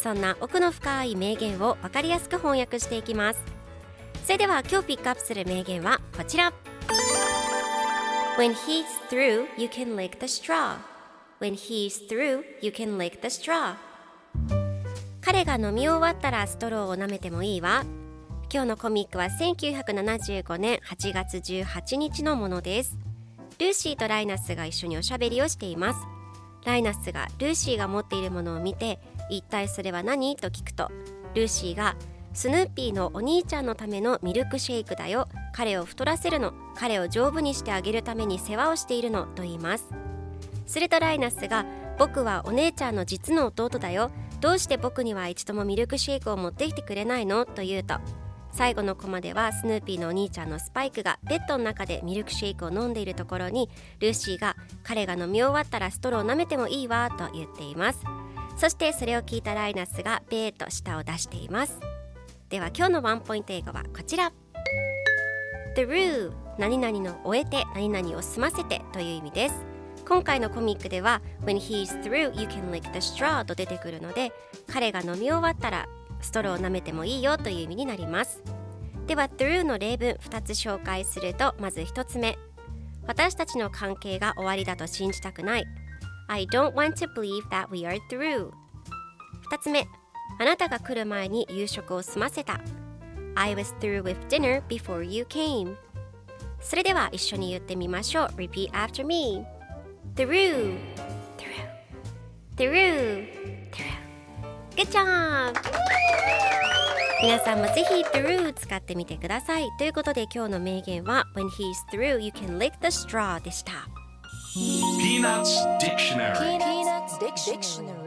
そんな奥の深い名言を分かりやすく翻訳していきます。それでは今日ピックアップする名言はこちら。When he's through, you can lick the straw. When he's through, you can lick the straw. 彼が飲み終わったらストローを舐めてもいいわ。今日のコミックは1975年8月18日のものです。ルーシーとライナスが一緒におしゃべりをしています。ライナスがルーシーが持っているものを見て一体それは何？と聞くとルーシーがスヌーピーのお兄ちゃんのためのミルクシェイクだよ。彼を太らせるの。彼を丈夫にしてあげるために世話をしているの。と言います。するとライナスが僕はお姉ちゃんの実の弟だよ。どうして僕には一度もミルクシェイクを持ってきてくれないの？と言うと最後のコマではスヌーピーのお兄ちゃんのスパイクがベッドの中でミルクシェイクを飲んでいるところにルーシーが彼が飲み終わったらストローを舐めてもいいわ。と言っています。そしてそれを聞いたライナスがベーと舌を出しています。では今日のワンポイント英語はこちら。Through 何々の終えて何々を済ませてという意味です。今回のコミックでは When he's through you can lick the straw と出てくるので彼が飲み終わったらストローを舐めてもいいよという意味になります。では through の例文2つ紹介するとまず1つ目。私たちの関係が終わりだと信じたくない。I don't want to believe that we are through 2つ目あなたが来る前に夕食を済ませた I was through with dinner before you came それでは一緒に言ってみましょう Repeat after me through through through through Good job! 皆さんもぜひ through 使ってみてくださいということで今日の名言は When he's through you can lick the straw でした Peanuts Dictionary Peanuts Dictionary.